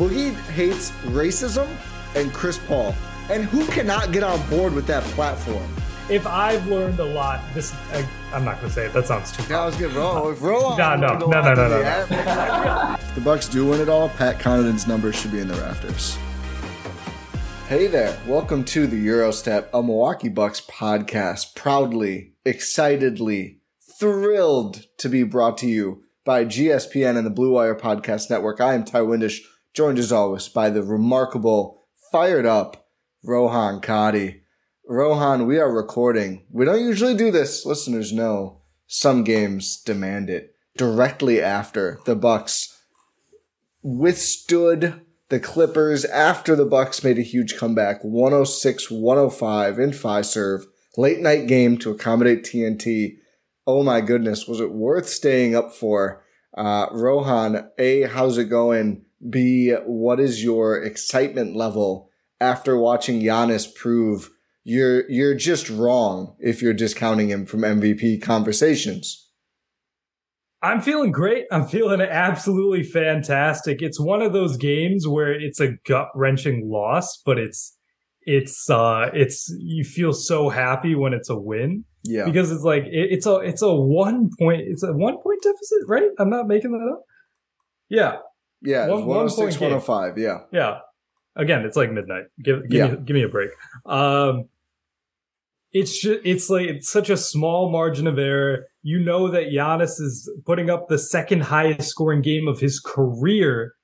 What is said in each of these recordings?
Boogie hates racism and Chris Paul. And who cannot get on board with that platform? If I've learned a lot, this I, I'm not gonna say it. That sounds too. That was good. Roll, roll No, no, no, no, no, no, no. If the Bucks do win it all, Pat Connaughton's numbers should be in the rafters. Hey there, welcome to the Gyro Step, a Milwaukee Bucks podcast, proudly, excitedly, thrilled to be brought to you by GSPN and the Blue Wire Podcast Network. I am Ti Windisch, joined as always by the remarkable, fired up Rohan Katti. Rohan, we are recording. We don't usually do this, listeners know. Some games demand it. Directly after the Bucks withstood the Clippers after the Bucks made a huge comeback, 106-105 in Fiserv. Late night game to accommodate TNT. Oh my goodness, was it worth staying up for? Uh, Rohan, A, how's it going? B, what is your excitement level after watching Giannis prove you're you're just wrong if you're discounting him from MVP conversations? I'm feeling great. I'm feeling absolutely fantastic. It's one of those games where it's a gut wrenching loss, but it's it's uh it's you feel so happy when it's a win. Yeah. Because it's like it, it's a it's a one point it's a one point deficit, right? I'm not making that up. Yeah. Yeah, One- one point 106, 105. Yeah. Yeah. Again, it's like midnight. Give give Yeah. me give me a break. Um it's just, it's like it's such a small margin of error. You know that Giannis is putting up the second highest scoring game of his career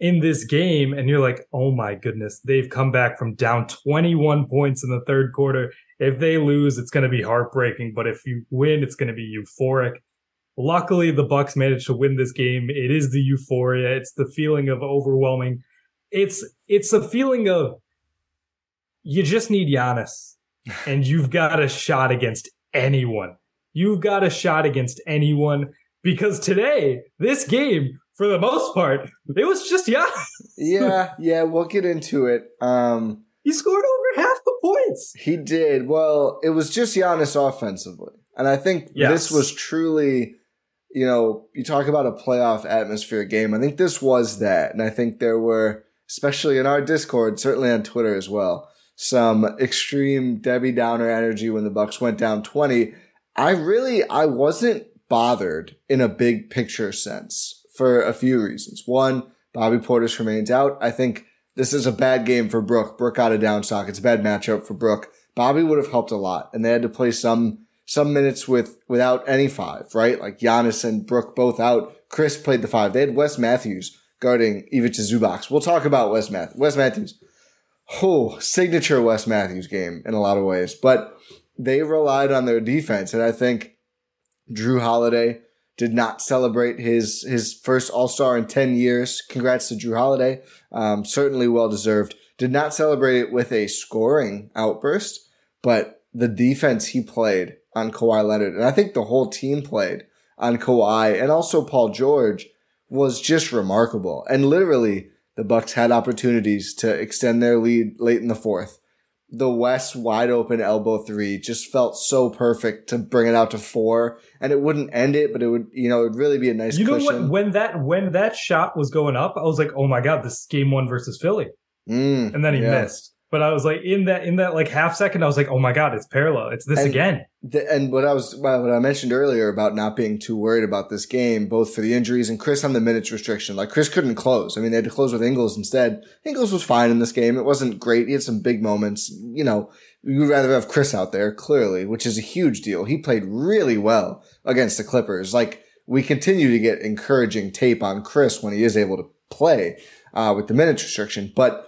in this game and you're like, "Oh my goodness, they've come back from down 21 points in the third quarter. If they lose, it's going to be heartbreaking, but if you win, it's going to be euphoric." Luckily, the Bucks managed to win this game. It is the euphoria. It's the feeling of overwhelming. It's it's a feeling of you just need Giannis, and you've got a shot against anyone. You've got a shot against anyone because today, this game, for the most part, it was just Giannis. Yeah, yeah, we'll get into it. Um He scored over half the points. He did. Well, it was just Giannis offensively. And I think Yes. this was truly, you know, you talk about a playoff atmosphere game. I think this was that. And I think there were, especially in our Discord, certainly on Twitter as well, some extreme Debbie Downer energy when the Bucks went down 20. I really, I wasn't bothered in a big picture sense for a few reasons. One, Bobby Portis remains out. I think this is a bad game for Brook. Brook out of down stock. It's a bad matchup for Brook. Bobby would have helped a lot, and they had to play some some minutes with without any five, right? Like Giannis and Brook both out. Khris played the five. They had Wes Matthews guarding Ivica Zubac. We'll talk about Wes Matthews. Wes Matthews, oh, signature Wes Matthews game in a lot of ways, but they relied on their defense, and I think Jrue Holiday did not celebrate his his first All Star in ten years. Congrats to Jrue Holiday, um, certainly well deserved. Did not celebrate it with a scoring outburst, but the defense he played on Kawhi Leonard, and I think the whole team played on Kawhi and also Paul George was just remarkable. And literally, the Bucks had opportunities to extend their lead late in the fourth. the Wes wide open elbow three just felt so perfect to bring it out to four, and it wouldn't end it, but it would, you know, it'd really be a nice. You know cushion. what? When that when that shot was going up, I was like, "Oh my god, this is game one versus Philly," Mm, and then he yeah. missed. But I was like, in that in that like half second, I was like, "Oh my god, it's parallel. It's this And- again." The, and what I was what I mentioned earlier about not being too worried about this game, both for the injuries and Khris on the minutes restriction. Like Khris couldn't close. I mean, they had to close with Ingles instead. Ingles was fine in this game. It wasn't great. He had some big moments. You know, you'd rather have Khris out there clearly, which is a huge deal. He played really well against the Clippers. Like we continue to get encouraging tape on Khris when he is able to play uh, with the minutes restriction, but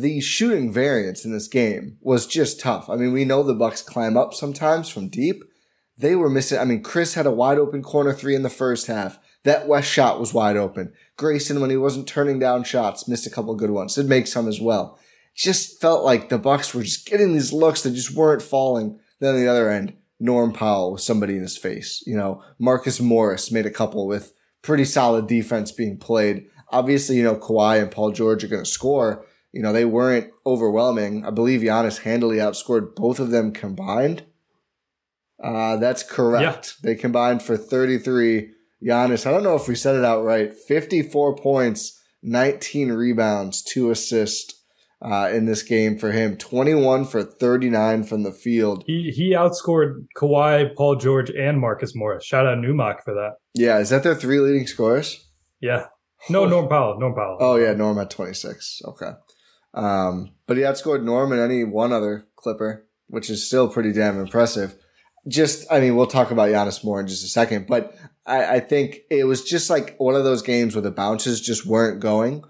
the shooting variance in this game was just tough. I mean, we know the Bucks climb up sometimes from deep. They were missing. I mean, Khris had a wide open corner three in the first half. That Wes shot was wide open. Grayson, when he wasn't turning down shots, missed a couple good ones. Did make some as well. Just felt like the Bucks were just getting these looks that just weren't falling. Then on the other end, Norm Powell with somebody in his face. You know, Marcus Morris made a couple with pretty solid defense being played. Obviously, you know, Kawhi and Paul George are going to score. You know, they weren't overwhelming. I believe Giannis handily outscored both of them combined. Uh, that's correct. They combined for 33. Giannis, I don't know if we said it out right. 54 points, 19 rebounds, two assists uh, in this game for him. 21 for 39 from the field. He he outscored Kawhi, Paul George, and Marcus Morris. Shout out Numac for that. Yeah, is that their three leading scorers? Yeah. No, Norm Powell. Norm Powell. Oh yeah, Norm at 26. Okay. Um, but he outscored Norm and any one other Clipper, which is still pretty damn impressive. Just, I mean, we'll talk about Giannis more in just a second, but I, I think it was just like one of those games where the bounces just weren't going.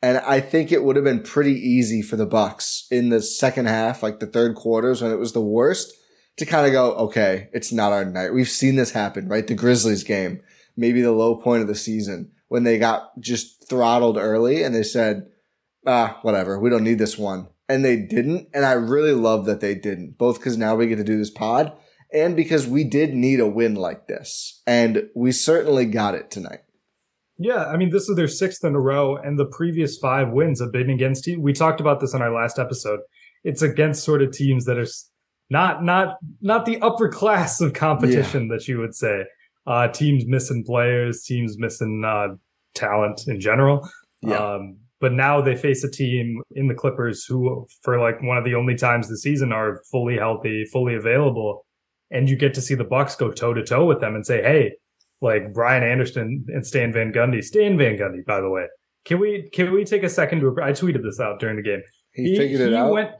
And I think it would have been pretty easy for the Bucks in the second half, like the third quarters when it was the worst, to kind of go, okay, it's not our night. We've seen this happen, right? The Grizzlies game, maybe the low point of the season when they got just throttled early and they said, ah, whatever, we don't need this one. And they didn't. And I really love that they didn't, both because now we get to do this pod and because we did need a win like this. And we certainly got it tonight. Yeah, I mean, this is their sixth in a row, and the previous five wins have been against teams. We talked about this in our last episode. It's against sort of teams that are not not not the upper class of competition that you would say. Uh, teams missing players, teams missing uh, talent in general. Yeah. Um, but now they face a team in the Clippers who, for like one of the only times this season, are fully healthy, fully available, and you get to see the Bucks go toe to toe with them and say, "Hey, like Brian Anderson and Stan Van Gundy. Stan Van Gundy, by the way. Can we can we take a second to? I tweeted this out during the game. He, figured it out. Went,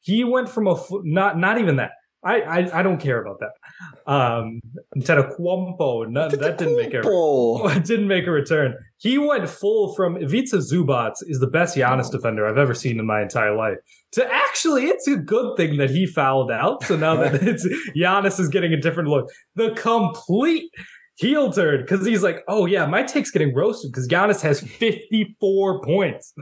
he went from a not not even that. I, I I don't care about that. Um, Antetokounmpo, none, that didn't make a didn't make a return. He went full from Ivica Zubac is the best Giannis defender I've ever seen in my entire life. To actually, it's a good thing that he fouled out. So now that it's Giannis is getting a different look. The complete heel turn because he's like, oh yeah, my take's getting roasted because Giannis has 54 points.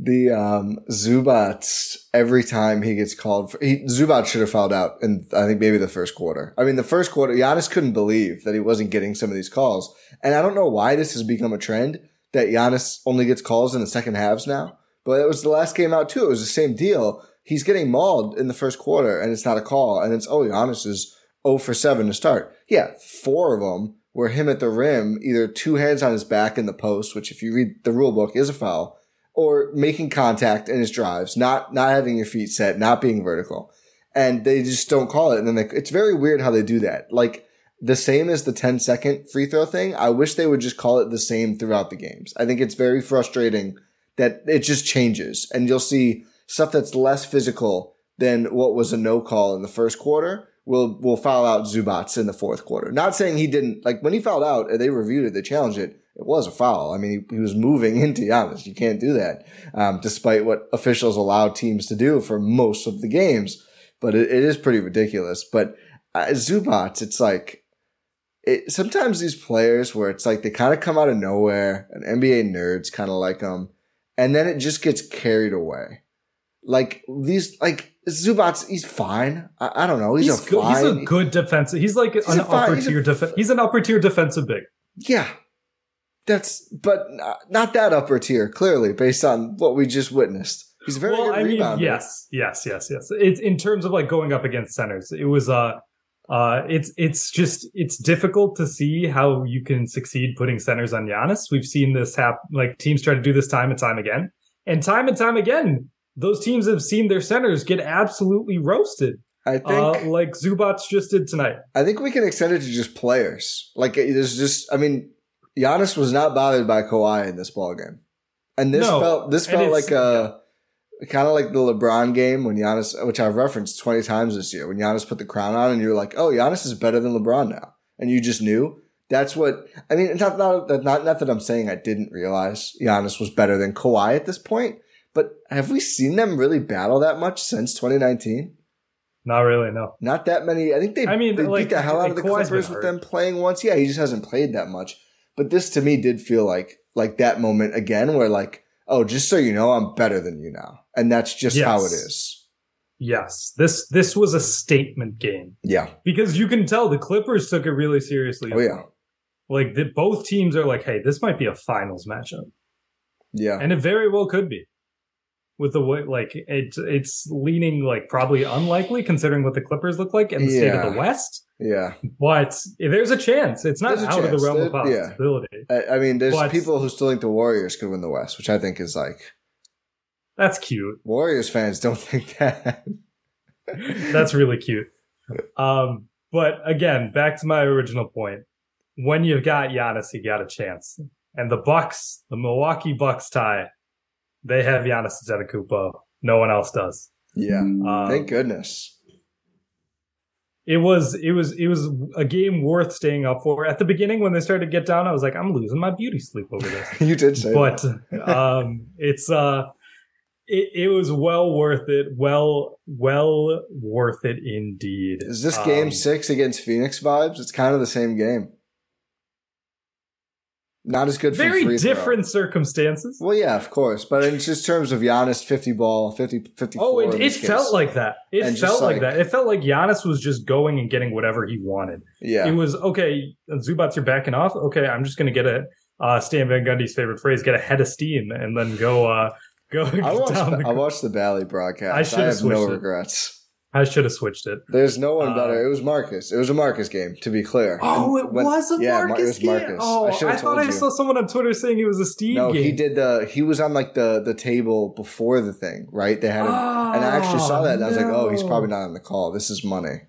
The um, Zubac every time he gets called for he Zubac should have fouled out in I think maybe the first quarter. I mean the first quarter Giannis couldn't believe that he wasn't getting some of these calls. And I don't know why this has become a trend that Giannis only gets calls in the second halves now. But it was the last game out too. It was the same deal. He's getting mauled in the first quarter and it's not a call. And it's oh Giannis is 0 for 7 to start. Yeah, four of them were him at the rim, either two hands on his back in the post, which if you read the rule book is a foul or making contact in his drives, not not having your feet set, not being vertical, and they just don't call it. And then they, it's very weird how they do that. Like the same as the 10 second free throw thing. I wish they would just call it the same throughout the games. I think it's very frustrating that it just changes, and you'll see stuff that's less physical than what was a no call in the first quarter. Will will foul out Zubac in the fourth quarter. Not saying he didn't like when he fouled out. They reviewed it. They challenged it it was a foul. I mean, he, he was moving into Giannis. You can't do that, um, despite what officials allow teams to do for most of the games. But it, it is pretty ridiculous. But uh, Zubac, it's like it, sometimes these players where it's like they kind of come out of nowhere, and NBA nerds kind of like them, and then it just gets carried away. Like these, like Zubac, he's fine. I, I don't know. He's, He's, a good. fine. He's a good defensive. He's like He's an upper tier. Def- he's an upper tier defensive big. Yeah. That's, but not- not that upper tier, clearly, based on what we just witnessed. He's a very well, good I mean, yes, yes, yes, yes. It's in terms of like going up against centers. It was uh uh it's it's just it's difficult to see how you can succeed putting centers on Giannis. We've seen this happen like teams try to do this time and time again. And time and time again, those teams have seen their centers get absolutely roasted. I think Uh, like Zubac just did tonight. I think we can extend it to just players. Like there's just I mean, Giannis was not bothered by Kawhi in this ball game. And this No, felt this felt like a kind of like the LeBron game when Giannis which I've referenced 20 times this year, when Giannis put the crown on and you're like, "Oh, Giannis is better than LeBron now." And you just knew. That's what I mean, it's not not not, not that I'm saying I didn't realize Giannis was better than Kawhi at this point, but have we seen them really battle that much since 2019? Not really, no. Not that many. I think they, I mean, they like, beat the hell out of the Kawhi's Clippers with them playing once. Yeah, he just hasn't played that much. But this to me did feel like like that moment again where like, oh, just so you know, I'm better than you now. And that's just how it is. Yes. This this was a statement game. Yeah. Because you can tell the Clippers took it really seriously. Oh yeah. Like the, both teams are like, hey, this might be a finals matchup. Yeah. And it very well could be. With the way like it it's leaning like probably unlikely considering what the Clippers look like in the state of the West. Yeah. But there's a chance. It's not There's a out of the realm of There- yeah. possibility. I, I mean, there's But- people who still think the Warriors could win the West, which I think is like That's cute. Warriors fans don't think that. That's really cute. Um, but again, back to my original point. When you've got Giannis, you got a chance. And the Bucks, the Milwaukee Bucks tie, they have Giannis Antetokounmpo. No one else does. yeah. Um, Thank goodness. It was it was it was a game worth staying up for. At the beginning, when they started to get down, I was like, I'm losing my beauty sleep over this. You did say but um, it's uh, it, it was well worth it. Well, well worth it indeed. Is this game Um, six against Phoenix vibes? It's kind of the same game. Not as good for very free throw. different circumstances. Well, yeah, of course, but in just terms of Giannis, fifty ball, 50, 54 Oh, it, it felt like that. It And felt like, like- that. It felt like Giannis was just going and getting whatever he wanted. yeah, It was okay. Zubac, you're backing off. Okay, I'm just gonna get a uh, Stan Van Gundy's favorite phrase: get a head of steam, and then go uh, go I watched. The, I watched the Bally broadcast. I I, should've no regrets. it. I should have switched it. There's no one Uh, better. It was Marcus. It was a Marcus game, to be clear. Oh, it When- was a yeah, Mar- Marcus was game. Marcus. Oh, I I, thought I you. saw someone on Twitter saying it was a Steve No, game. he did the. He was on like the the table before the thing, right? They had him, and I actually saw that, and I was like, oh, he's probably not on the call. This is money.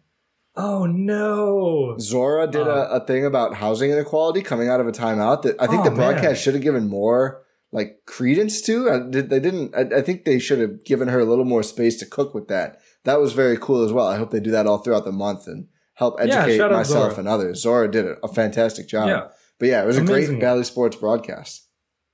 Oh no! Zora did Uh, a, a thing about housing inequality coming out of a timeout that I think Oh, the broadcast man. should have given more like credence to. I, did, they didn't. I, I think they should have given her a little more space to cook with that. That was very cool as well. I hope they do that all throughout the month and help educate out myself and others. Zora did a, fantastic job. Yeah. But yeah, it was a great Bally Sports broadcast.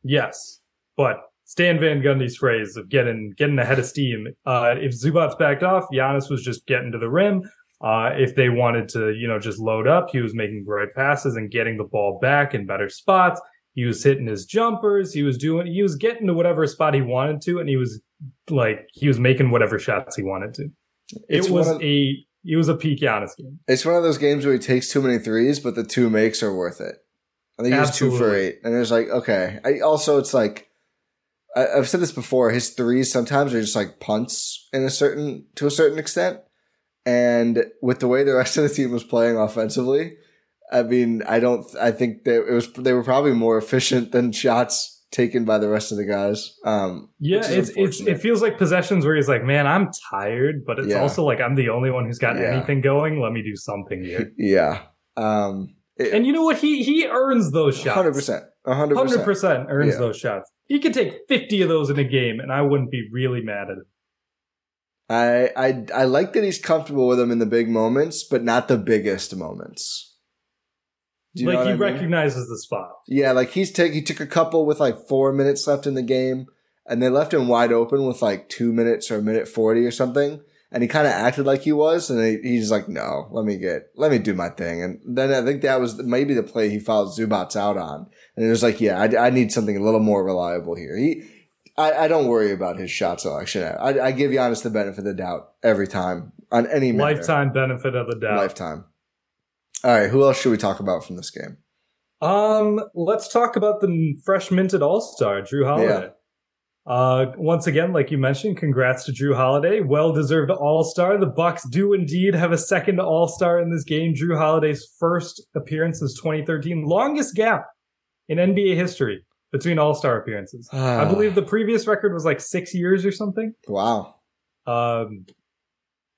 Yes, but Stan Van Gundy's phrase of getting getting ahead of steam. Uh, if Zubac backed off, Giannis was just getting to the rim. Uh, if they wanted to, you know, just load up, he was making great passes and getting the ball back in better spots. He was hitting his jumpers. He was doing. He was getting to whatever spot he wanted to, and he was like he was making whatever shots he wanted to. It's it was of- a it was a peak Giannis game. It's one of those games where he takes too many threes, but the two makes are worth it. I think he was two for eight, and it was like okay. I also it's like I, I've said this before. His threes sometimes are just like punts in a certain to a certain extent, and with the way the rest of the team was playing offensively, I mean, I don't. I think that it was they were probably more efficient than shots taken by the rest of the guys. Um, Yeah, it's it's it feels like possessions where he's like, man, I'm tired, but it's Yeah. also like I'm the only one who's got Yeah. anything going. Let me do something here. yeah. Um, and you know what? He he earns those shots. hundred percent, Hundred percent earns Yeah. those shots. He could take fifty of those in a game, and I wouldn't be really mad at it. I I I like that he's comfortable with them in the big moments, but not the biggest moments. You like he I mean? recognizes the spot. Yeah, like he's take he took a couple with like four minutes left in the game, and they left him wide open with like two minutes or a minute forty or something. And he kind of acted like he was, and he, he's like, "No, let me get, let me do my thing." And then I think that was maybe the play he fouled Zubac out on, and it was like, "Yeah, I, I need something a little more reliable here." He, I, I don't worry about his shot selection. I, I give Giannis the benefit of the doubt every time on any matter. Lifetime benefit of the doubt. Lifetime. All right, who else should we talk about from this game? Um, let's talk about the fresh minted All Star, Jrue Holiday. Uh, once again, like you mentioned, congrats to Jrue Holiday, well deserved All Star. The Bucks do indeed have a second All Star in this game. Jrue Holiday's first appearance is 2013, longest gap in NBA history between All Star appearances. I believe the previous record was like six years or something. Wow. Um,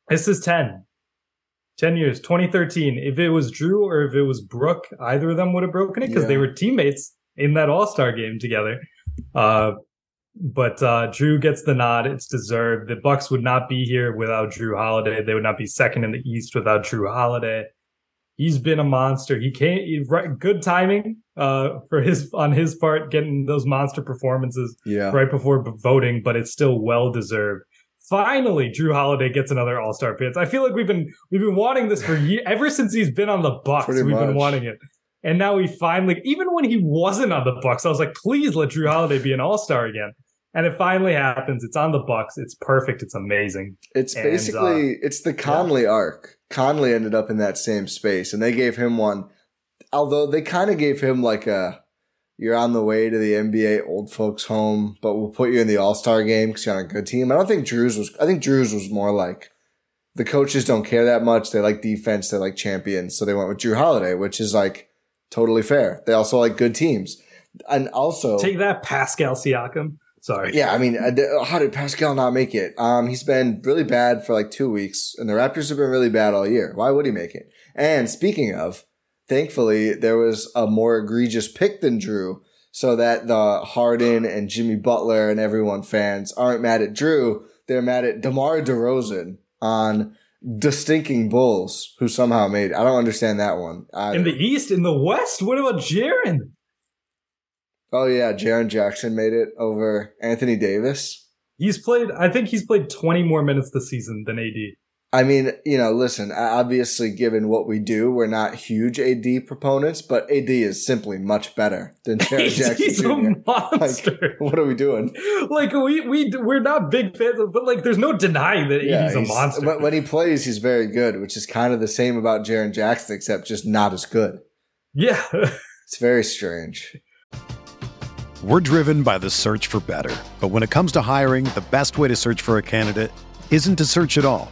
this is 10. 10 years, 2013. If it was Jrue or if it was Brook, either of them would have broken it because Yeah. they were teammates in that All Star game together. Uh, but uh, Jrue gets the nod. It's deserved. The Bucks would not be here without Jrue Holiday. They would not be second in the East without Jrue Holiday. He's been a monster. He can't. He, right, good timing uh, for his on his part, getting those monster performances Yeah. right before voting, but it's still well deserved. Finally, Jrue Holiday gets another All Star appearance. I feel like we've been we've been wanting this for years, ever since he's been on the Bucks. Pretty we've much. been wanting it, and now he finally. Even when he wasn't on the Bucks, I was like, please let Jrue Holiday be an All Star again. And it finally happens. It's on the Bucks. It's perfect. It's amazing. It's And, uh, basically it's the Conley arc. Conley ended up in that same space, and they gave him one. Although they kind of gave him like a, you're on the way to the NBA old folks home, but we'll put you in the All Star game because you're on a good team. I don't think Jrue's was. I think Jrue's was more like the coaches don't care that much. They like defense. They like champions, so they went with Jrue Holiday, which is like totally fair. They also like good teams, and also Take that, Pascal Siakam. Sorry. yeah, I mean, uh, how did Pascal not make it? Um, he's been really bad for like two weeks, and the Raptors have been really bad all year. Why would he make it? And speaking of, thankfully there was a more egregious pick than Jrue, so that the Harden and Jimmy Butler and everyone fans aren't mad at Jrue. They're mad at DeMar DeRozan on the stinking Bulls, who somehow made. I don't understand that one. either. In the East, in the West, what about Jaren? oh yeah, Jaren Jackson made it over Anthony Davis. He's played. I think he's played 20 more minutes this season than AD. I mean, you know, listen, obviously, given what we do, we're not huge AD proponents, but AD is simply much better than Jared he's, Jackson he's Jr. a monster. What are we doing? Like, we we we're not big fans, of, but like, there's no denying that Yeah, AD's a monster. When, when he plays, he's very good, which is kind of the same about Jaren Jackson, except just not as good. yeah, It's very strange. We're driven by the search for better. But when it comes to hiring, the best way to search for a candidate isn't to search at all.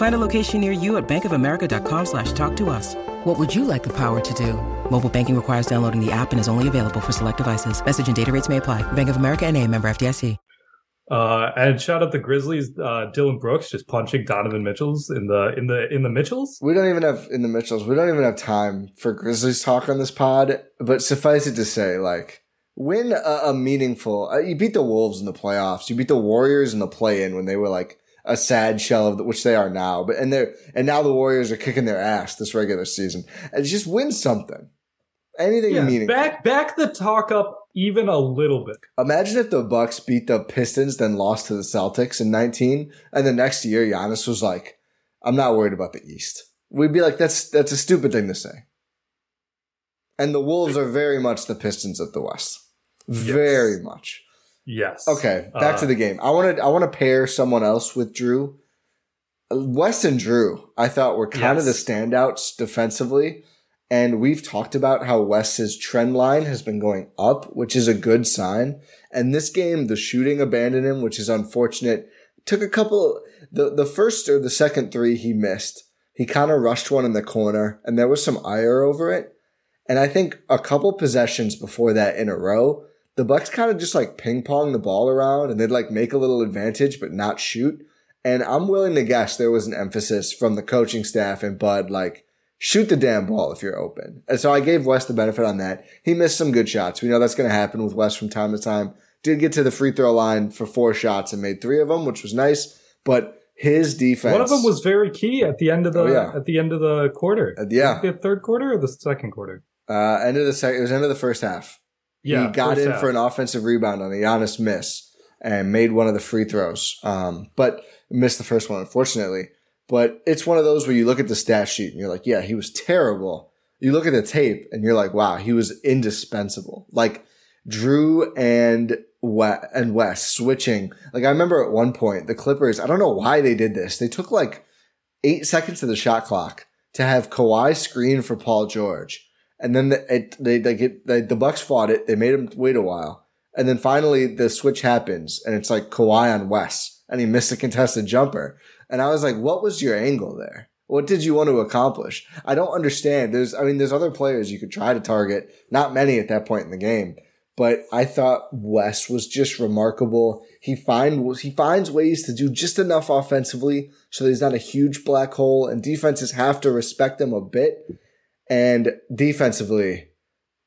Find a location near you at bankofamerica.com slash talk to us. What would you like the power to do? Mobile banking requires downloading the app and is only available for select devices. Message and data rates may apply. Bank of America and a member FDIC. uh, and shout out the Grizzlies. Uh, Dillon Brooks just punching Donovan Mitchell's in the in the in the Mitchells. We don't even have in the Mitchells. We don't even have time for Grizzlies talk on this pod. But suffice it to say, like win a, a meaningful. Uh, you beat the Wolves in the playoffs. You beat the Warriors in the play-in when they were like a sad shell of the, which they are now. But and they're and now the Warriors are kicking their ass this regular season. And just win something. Anything Yeah, meaningful. back back the talk up even a little bit. Imagine if the Bucks beat the Pistons, then lost to the Celtics in 19, and the next year Giannis was like, "I'm not worried about the East." We'd be like, "That's that's a stupid thing to say." And the Wolves are very much the Pistons of the West, very much. Yes. Okay, back Uh, to the game. I want to I want to pair someone else with Jrue. Wes and Jrue, I thought were kind of the standouts defensively. And we've talked about how Wes's trend line has been going up, which is a good sign. And this game, the shooting abandoned him, which is unfortunate. Took a couple, the, the first or the second three he missed. He kind of rushed one in the corner and there was some ire over it. And I think a couple possessions before that in a row, the Bucks kind of just like ping pong the ball around and they'd like make a little advantage, but not shoot. And I'm willing to guess there was an emphasis from the coaching staff and Bud, like, shoot the damn ball if you're open. And so I gave Wes the benefit on that. He missed some good shots. We know that's going to happen with Wes from time to time. Did get to the free throw line for four shots and made three of them, which was nice. But his defense. One of them was very key at the end of the oh, yeah. at the end of the quarter. Uh, yeah, the third quarter or the second quarter. Uh, end of the second. It was end of the first half. Yeah, he got in for an offensive rebound on a Giannis miss and made one of the free throws. Um, but missed the first one, unfortunately. But it's one of those where you look at the stat sheet and you're like, yeah, he was terrible. You look at the tape and you're like, wow, he was indispensable. Like Jrue and Wes, and Wes switching. Like I remember at one point the Clippers. I don't know why they did this. They took like eight seconds of the shot clock to have Kawhi screen for Paul George, and then the, it, they they get they, the Bucks fought it. They made him wait a while, and then finally the switch happens, and it's like Kawhi on Wes, and he missed a contested jumper. And I was like, what was your angle there? What did you want to accomplish? I don't understand. There's, I mean, there's other players you could try to target. Not many at that point in the game, but I thought Wes was just remarkable. He find he finds ways to do just enough offensively so he's not a huge black hole, and defenses have to respect him a bit. And defensively,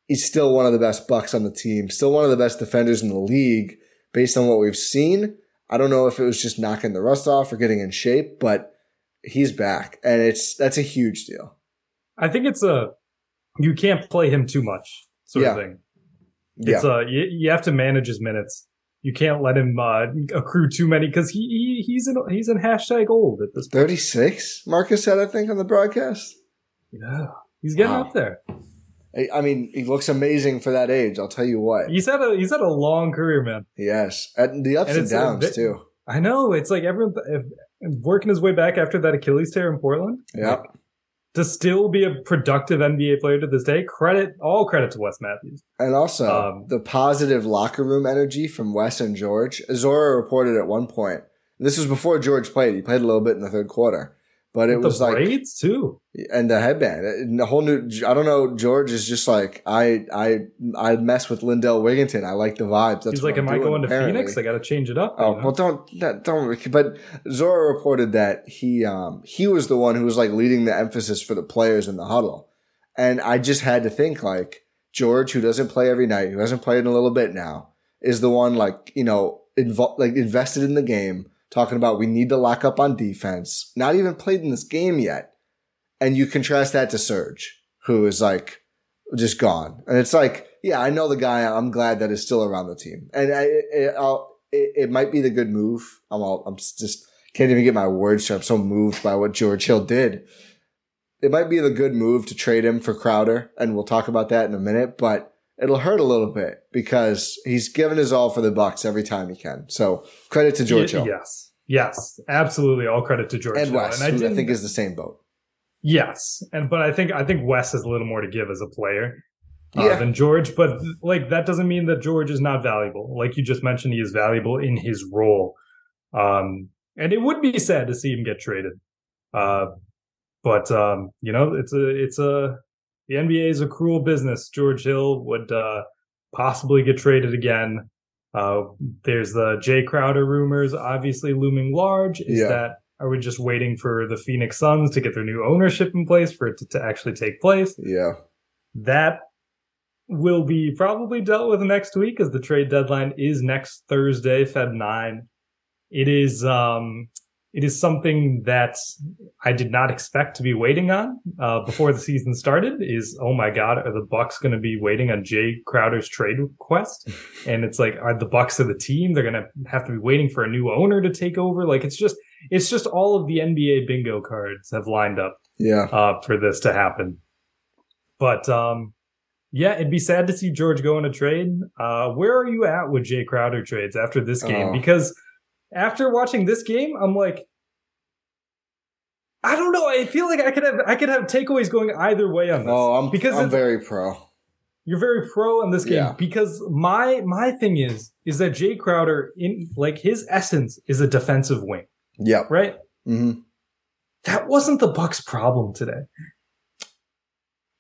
he's still one of the best bucks on the team, still one of the best defenders in the league based on what we've seen. I don't know if it was just knocking the rust off or getting in shape, but he's back, and it's that's a huge deal. I think it's a you can't play him too much sort yeah. of thing. It's yeah. a you, you have to manage his minutes. You can't let him uh, accrue too many because he, he he's in he's in hashtag old at this. Thirty six, Marcus said, I think on the broadcast. Yeah, he's getting wow. up there. I mean, he looks amazing for that age. I'll tell you what. He's had a he's had a long career, man. Yes, and the ups and, and downs bit, too. I know it's like everyone working his way back after that Achilles tear in Portland. Yeah. Like, to still be a productive NBA player to this day, credit all credit to Wes Matthews. And also um, the positive locker room energy from Wes and George. Zora reported at one point. This was before George played. He played a little bit in the third quarter but it the was like braids too, and the headband, and the whole new. I don't know. George is just like I, I, I mess with Lindell Wigginton. I like the vibes. That's He's like, am I going to Phoenix? I got to change it up. Oh you know? well, don't don't. But Zora reported that he, um, he was the one who was like leading the emphasis for the players in the huddle, and I just had to think like George, who doesn't play every night, who hasn't played in a little bit now, is the one like you know invo- like invested in the game talking about we need to lock up on defense, not even played in this game yet. And you contrast that to Serge, who is like just gone. And it's like, yeah, I know the guy. I'm glad that is still around the team. And I, it, it, it might be the good move. I'm all, I'm just can't even get my words. I'm so moved by what George Hill did. It might be the good move to trade him for Crowder. And we'll talk about that in a minute, but it'll hurt a little bit because he's given his all for the Bucks every time he can. So credit to George Hill. Yes, yes, absolutely. All credit to George and Hill. Wes, and I, I think is the same boat. Yes, and but I think I think Wes has a little more to give as a player. Uh, yeah. than George, but like that doesn't mean that George is not valuable. Like you just mentioned, he is valuable in his role. Um, and it would be sad to see him get traded. Uh, but um, you know, it's a it's a the NBA is a cruel business. George Hill would uh, possibly get traded again. Uh, there's the Jae Crowder rumors, obviously looming large. Is yeah. that are we just waiting for the Phoenix Suns to get their new ownership in place for it to, to actually take place? Yeah, that will be probably dealt with next week, as the trade deadline is next Thursday, Feb nine. It is um, it is something that I did not expect to be waiting on uh, before the season started. Is oh my god, are the Bucks going to be waiting on Jae Crowder's trade request? And it's like, are the Bucks of the team? They're going to have to be waiting for a new owner to take over. Like it's just, it's just all of the NBA bingo cards have lined up. Yeah, uh, for this to happen. But um, yeah, it'd be sad to see George go in a trade. Uh, where are you at with Jae Crowder trades after this game? Oh. Because after watching this game, I'm like, I don't know. I feel like I could have I could have takeaways going either way on this. Oh, I'm because I'm very pro. you're very pro on this game Yeah. because my my thing is is that Jae Crowder in like his essence is a defensive wing, Yep. right? hmm That wasn't the Bucks' problem today.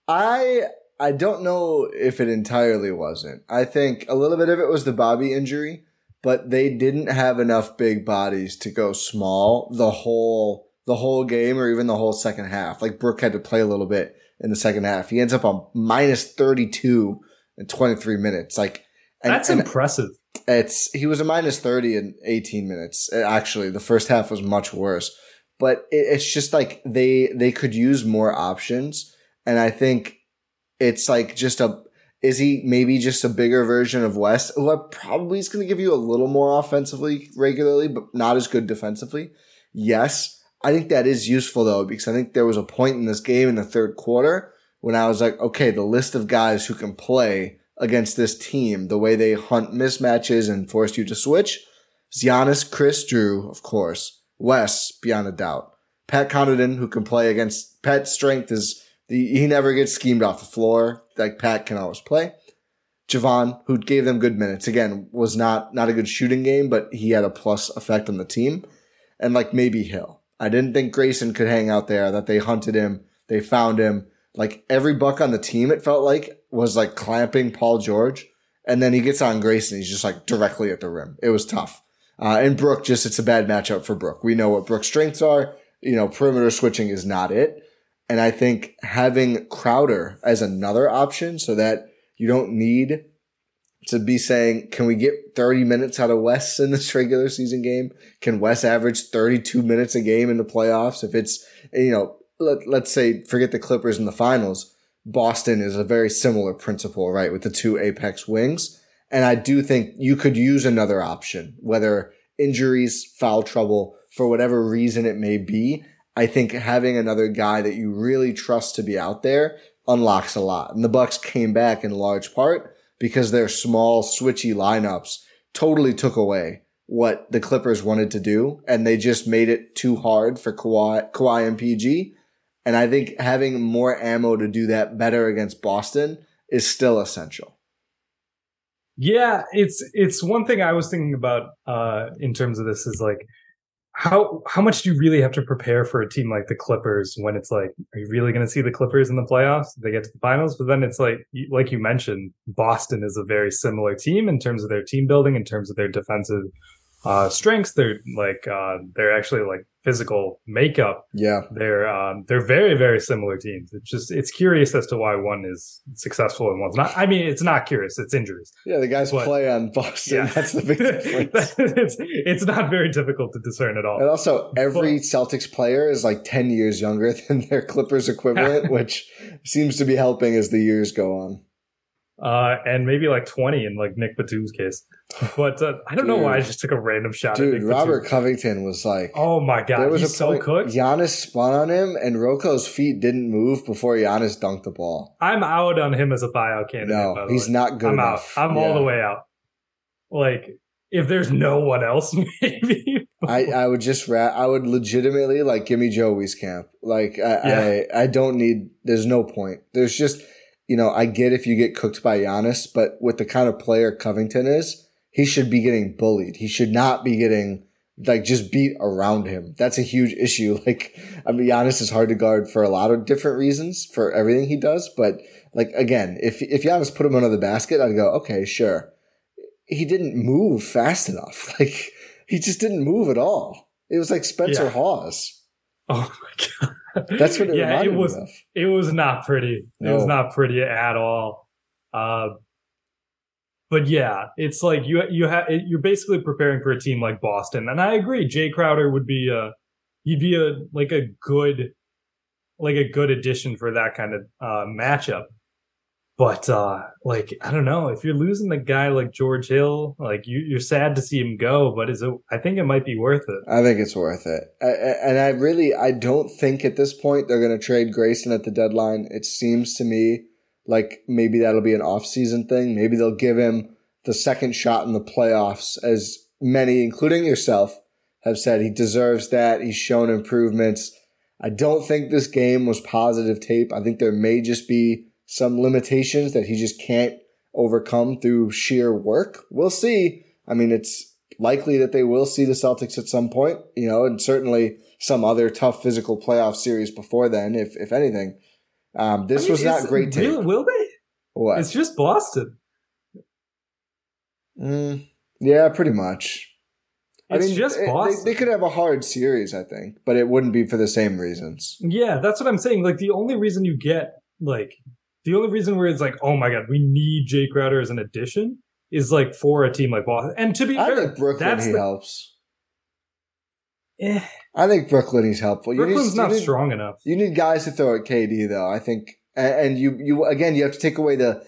I I don't know if it entirely wasn't. I think a little bit of it was the Bobby injury, but they didn't have enough big bodies to go small the whole the whole game or even the whole second half. Like Brook had to play a little bit in the second half. He ends up on minus 32 in 23 minutes. Like and, That's impressive. it's he was a minus 30 in 18 minutes. Uh, Actually, the first half was much worse. But it, it's just like they they could use more options and I think it's like just a is he maybe just a bigger version of Wes who probably is going to give you a little more offensively regularly but not as good defensively. Yes, I think that is useful though because I think there was a point in this game in the third quarter when I was like, okay, the list of guys who can play against this team, the way they hunt mismatches and force you to switch, is Giannis, Khris, Jrue, of course, Wes, beyond a doubt. Pat Connaughton, who can play against Pat's strength is the, he never gets schemed off the floor. Like Pat can always play. Jevon, who gave them good minutes, again, was not not a good shooting game, but he had a plus effect on the team. And like maybe Hill. I didn't think Grayson could hang out there, that they hunted him, they found him. Like every buck on the team, it felt like, was like clamping Paul George. And then he gets on Grayson, he's just like directly at the rim. It was tough. Uh, and Brook, just it's a bad matchup for Brook. We know what Brook's strengths are. You know, perimeter switching is not it. And I think having Crowder as another option so that you don't need to be saying, can we get 30 minutes out of Wes in this regular season game? Can Wes average 32 minutes a game in the playoffs? If it's, you know, let, let's say, forget the Clippers in the finals, Boston is a very similar principle, right? With the two apex wings. And I do think you could use another option, whether injuries, foul trouble, for whatever reason it may be. I think having another guy that you really trust to be out there unlocks a lot. And the Bucks came back in large part because their small switchy lineups totally took away what the Clippers wanted to do. And they just made it too hard for Kawhi, Kawhi and PG. And I think having more ammo to do that better against Boston is still essential. Yeah, it's it's one thing I was thinking about uh in terms of this is like how how much do you really have to prepare for a team like the Clippers when it's like are you really going to see the Clippers in the playoffs? They get to the finals, but then it's like like you mentioned, Boston is a very similar team in terms of their team building, in terms of their defensive uh strengths, they're like uh they're actually like physical makeup Yeah. they're um, they're very very similar teams. It's just it's curious as to why one is successful and one's not. I mean, it's not curious; it's injuries. Yeah. The guys But- play on Boston. Yeah, That's the big difference. it's it's not very difficult to discern at all. And also, every Celtics player is like 10 years younger than their Clippers equivalent, which seems to be helping as the years go on. Uh, and maybe like twenty in like Nick Batum's case. But uh, I don't know why I just took a random shot at Dude, Robert. Covington was like, Oh my god, there was he's a so point, cooked. Giannis spun on him, and Roko's feet didn't move before Giannis dunked the ball. I'm out on him as a buyout candidate. No, he's way. not good I'm enough. out. I'm all the way out. Like if there's no one else, maybe. I, I would just ra- I would legitimately like give me Joey's camp. Like I, I I don't need. There's no point. There's just you know I get if you get cooked by Giannis, but with the kind of player Covington is, he should be getting bullied. He should not be getting like just beat around him. That's a huge issue. Like I mean, Giannis is hard to guard for a lot of different reasons for everything he does. But like again, if if Giannis put him under the basket, I'd go okay, sure. He didn't move fast enough. Like he just didn't move at all. It was like Spencer Yeah. Hawes. Oh my god. That's what it yeah, reminded it was. me of. It was not pretty. It was not pretty at all. Uh, but yeah, it's like you you have you're basically preparing for a team like Boston, and I agree. Jae Crowder would be a he'd be a like a good like a good addition for that kind of uh, matchup. But uh, like I don't know if you're losing a guy like George Hill, like you, you're sad to see him go. But is it? I think it might be worth it. I think it's worth it. I- and I really, I don't think at this point they're going to trade Grayson at the deadline. It seems to me like maybe that'll be an off-season thing. Maybe they'll give him the second shot in the playoffs, as many, including yourself, have said he deserves that. He's shown improvements. I don't think this game was positive tape. I think there may just be some limitations that he just can't overcome through sheer work. We'll see. I mean, it's likely that they will see the Celtics at some point, you know, and certainly some other tough physical playoff series before then, if if anything. Um, this I mean, was not great tape. Will, will they? What? It's just Boston. Mm, yeah, pretty much. It's I mean, just Boston. They, they, could have a hard series, I think, but it wouldn't be for the same reasons. Yeah, that's what I'm saying. Like the only reason you get like the only reason where it's like, oh my god, we need Jae Crowder as an addition is like for a team like Boston. And to be I fair, think Brooklyn he the, helps. Eh. I think Brooklyn is helpful. Brooklyn's need, not need, strong enough. You need guys to throw at KD though. I think, and, and you you again you have to take away the.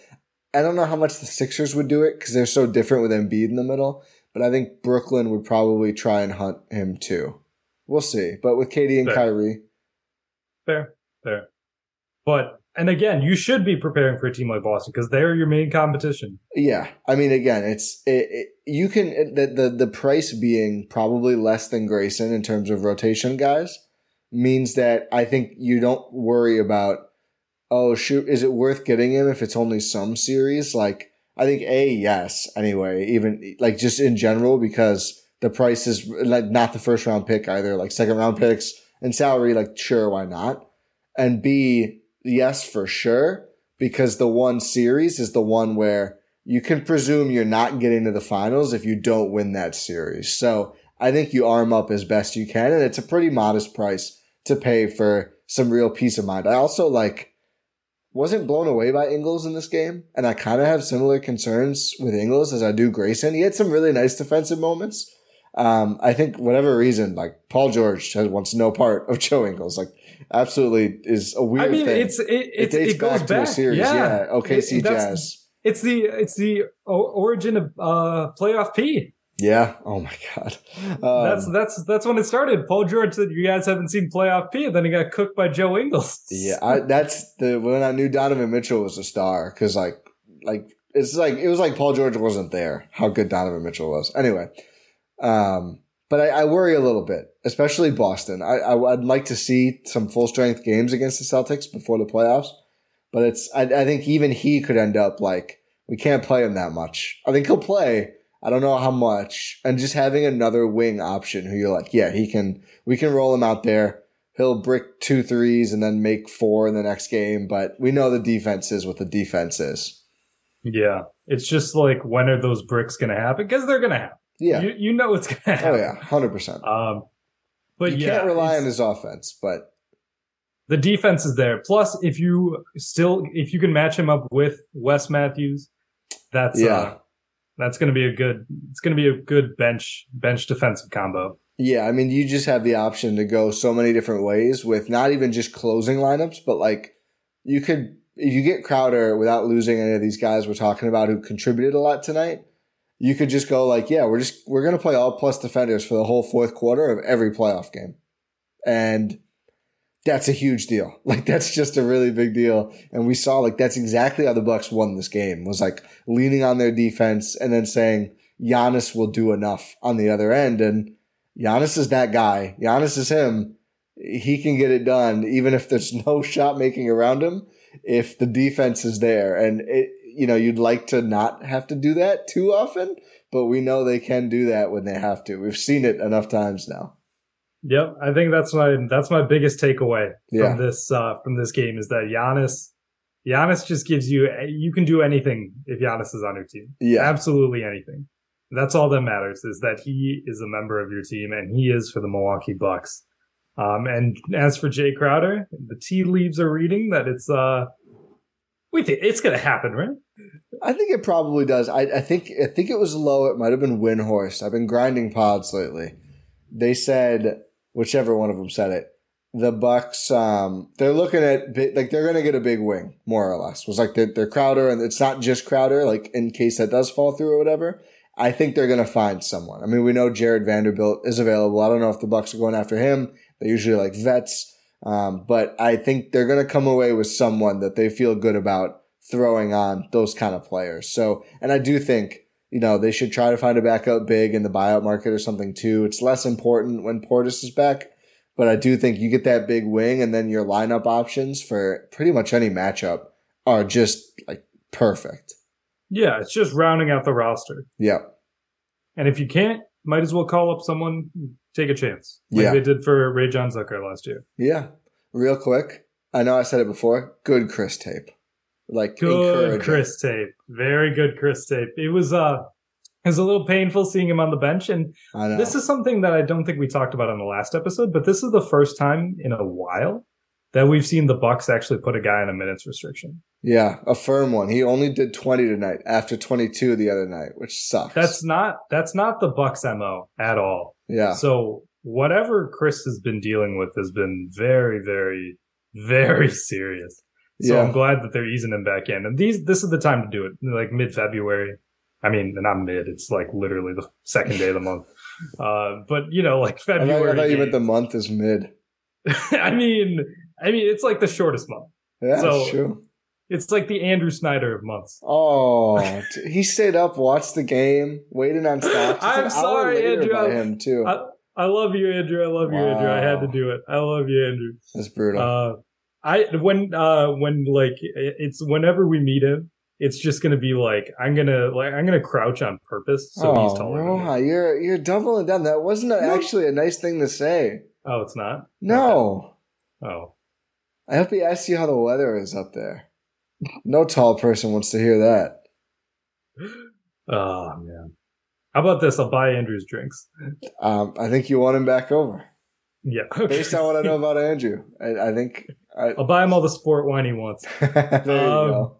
I don't know how much the Sixers would do it because they're so different with Embiid in the middle. But I think Brooklyn would probably try and hunt him too. We'll see. But with KD and fair. Kyrie. Fair, fair. But and again, you should be preparing for a team like Boston because they're your main competition. Yeah, I mean, again, it's it, it, you can it, the, the the price being probably less than Grayson in terms of rotation guys means that I think you don't worry about oh shoot, is it worth getting him if it's only some series like I think a yes. Anyway, even like just in general because the price is like not the first round pick either. Like second round picks and salary, like sure, why not? And B, yes for sure because the one series is the one where you can presume you're not getting to the finals if you don't win that series. So I think you arm up as best you can, and it's a pretty modest price to pay for some real peace of mind. I also like wasn't blown away by Ingles in this game, and I kind of have similar concerns with Ingles as I do Grayson. He had some really nice defensive moments. Um, I think whatever reason, like Paul George has, wants no part of Joe Ingles. Like, absolutely is a weird I mean, thing. It's it, it, dates it back to a series. Yeah, yeah. OKC Jazz. It's the it's the origin of uh, playoff P. Yeah. Oh my God. Um, that's that's that's when it started. Paul George said, "You guys haven't seen playoff P," and then he got cooked by Joe Ingles. Yeah, I, that's the when I knew Donovan Mitchell was a star because like like it's like it was like Paul George wasn't there. How good Donovan Mitchell was. Anyway, um, but I, I worry a little bit, especially Boston. I, I would like to see some full strength games against the Celtics before the playoffs, but it's I, I think even he could end up like we can't play him that much. I think he'll play I don't know how much. And just having another wing option who you're like, yeah, he can, we can roll him out there. He'll brick two threes and then make four in the next game. But we know the defense is what the defense is. Yeah. It's just like, when are those bricks going to happen? Because they're going to happen. Yeah. You, you know it's going to happen. Oh, yeah. 100%. Um, but you yeah, can't rely on his offense, but the defense is there. Plus, if you still, if you can match him up with Wes Matthews, that's, yeah. Uh, that's going to be a good. It's going to be a good bench bench defensive combo. Yeah, I mean, you just have the option to go so many different ways with not even just closing lineups, but like you could if you get Crowder without losing any of these guys we're talking about who contributed a lot tonight. You could just go like, yeah, we're just we're gonna play all plus defenders for the whole fourth quarter of every playoff game, and that's a huge deal. Like that's just a really big deal. And we saw like that's exactly how the Bucks won this game was like leaning on their defense and then saying Giannis will do enough on the other end. And Giannis is that guy. Giannis is him. He can get it done even if there's no shot making around him. If the defense is there and it, you know, you'd like to not have to do that too often, but we know they can do that when they have to. We've seen it enough times now. Yep, I think that's my that's my biggest takeaway yeah. from this uh, from this game is that Giannis Giannis just gives you you can do anything if Giannis is on your team. Yeah, absolutely anything. That's all that matters is that he is a member of your team and he is for the Milwaukee Bucks. Um, and as for Jae Crowder, the tea leaves are reading that it's uh we think it's gonna happen, right? I think it probably does. I, I think I think it was Lowe. It might have been Windhorst. I've been grinding pods lately. They said whichever one of them said it. The Bucks, um, they're looking at like they're going to get a big wing, more or less. It was like they're, they're Crowder, and it's not just Crowder. Like in case that does fall through or whatever, I think they're going to find someone. I mean, we know Jarred Vanderbilt is available. I don't know if the Bucks are going after him. They usually like vets, um, but I think they're going to come away with someone that they feel good about throwing on those kind of players. So, and I do think you know, they should try to find a backup big in the buyout market or something too. It's less important when Portis is back, But I do think you get that big wing, and then your lineup options for pretty much any matchup are just like perfect. Yeah, it's just rounding out the roster. Yeah. And if you can't, might as well call up someone, take a chance. Like Yeah. they did for Rayjon Tucker last year. Yeah. Real quick. I know I said it before. Good Khris tape. Like Good. Khris tape. Very good Khris tape. It was uh it was a little painful seeing him on the bench. And I know. this is something that I don't think we talked about on the last episode, but this is the first time in a while that we've seen the Bucks actually put a guy on a minutes restriction. yeah, a firm one. He only did 20 tonight after 22 the other night, which sucks. That's not that's not the Bucks MO at all. yeah. So whatever Khris has been dealing with has been very, very, very serious. So yeah. I'm glad that they're easing him back in. And these this is the time to do it, like mid February. I mean, not mid, it's like literally the second day of the month. Uh, but you know, like I February. I thought you meant the month is mid. I mean, I mean, it's like the shortest month. Yeah, So- true. It's like the Andrew Snyder of months. Oh, he stayed up, watched the game, waited on stock. Just I'm an sorry, Andrew. By him too. I, I love you, Andrew. I love you, Andrew. I had to do it. I love you, Andrew. That's brutal. Uh, I when uh when like it's whenever we meet him, it's just gonna be like I'm gonna like I'm gonna crouch on purpose so he's oh, taller. than me. You're you're doubling down. That wasn't a- No. actually a nice thing to say. Oh, it's not. No, Oh, I hope he asks you how the weather is up there. No tall person wants to hear that. oh man. How about this? I'll buy Andrew's drinks. Um, I think you want him back over. Yeah. Based on what I know about Andrew, I, I think. I, I'll buy him all the sport wine he wants. there you Um, go.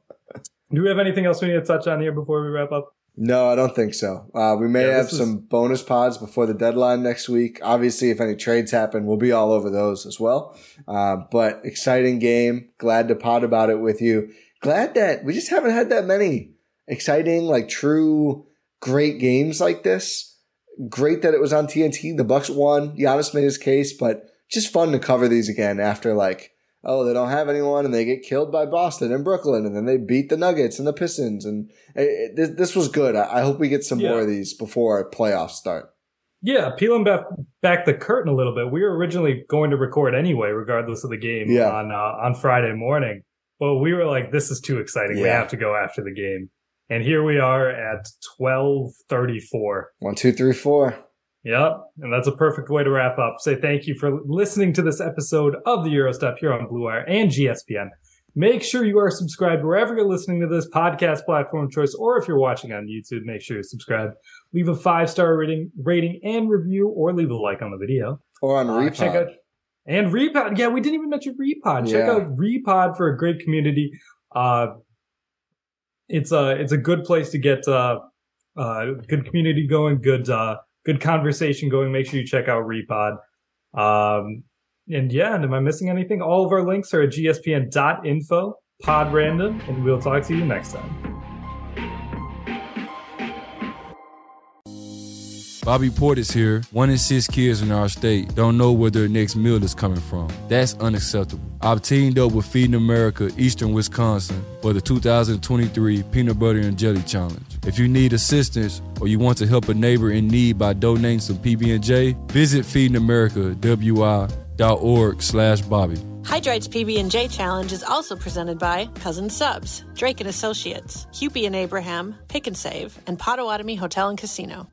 Do we have anything else we need to touch on here before we wrap up? No, I don't think so. Uh, we may Yeah, have this is- some bonus pods before the deadline next week. Obviously, if any trades happen, we'll be all over those as well. Uh, but exciting game. Glad to pod about it with you. Glad that we just haven't had that many exciting, like true, great games like this. Great that it was on TNT. The Bucks won. Giannis made his case, but just fun to cover these again after like oh, they don't have anyone and they get killed by Boston and Brooklyn and then they beat the Nuggets and the Pistons. And it, it- this, this was good. I, I hope we get some Yeah. more of these before playoffs start. Yeah, peeling back back the curtain a little bit. We were originally going to record anyway, regardless of the game Yeah. on uh, on Friday morning. But we were like, "This is too exciting. We have to go after the game." And here we are at twelve thirty four. One, two, three, four. Yep, and that's a perfect way to wrap up. Say thank you for listening to this episode of the Gyro Step here on Blue Wire and GSPN. Make sure you are subscribed wherever you're listening to this podcast platform choice, or if you're watching on YouTube, make sure you subscribe. Leave a five star rating, rating and review, or leave a like on the video. Or on Uh, Repod. check out and Repod. Yeah, we didn't even mention Repod. Check Yeah. out Repod for a great community. Uh, it's a it's a good place to get uh, uh, good community going, good uh, good conversation going. Make sure you check out Repod. Um, and yeah, and am I missing anything? All of our links are at gspn.info, pod random, and we'll talk to you next time. Bobby Portis here. One in six kids in our state don't know where their next meal is coming from. That's unacceptable. I've teamed up with Feeding America Eastern Wisconsin for the 2023 Peanut Butter and Jelly Challenge. If you need assistance or you want to help a neighbor in need by donating some PB&J, visit feedingamerica.wi.org slash Bobby. Hydrite's PB&J Challenge is also presented by Cousin Subs, Drake Associates, and Abraham, Pick and Save, and Potawatomi Hotel and Casino.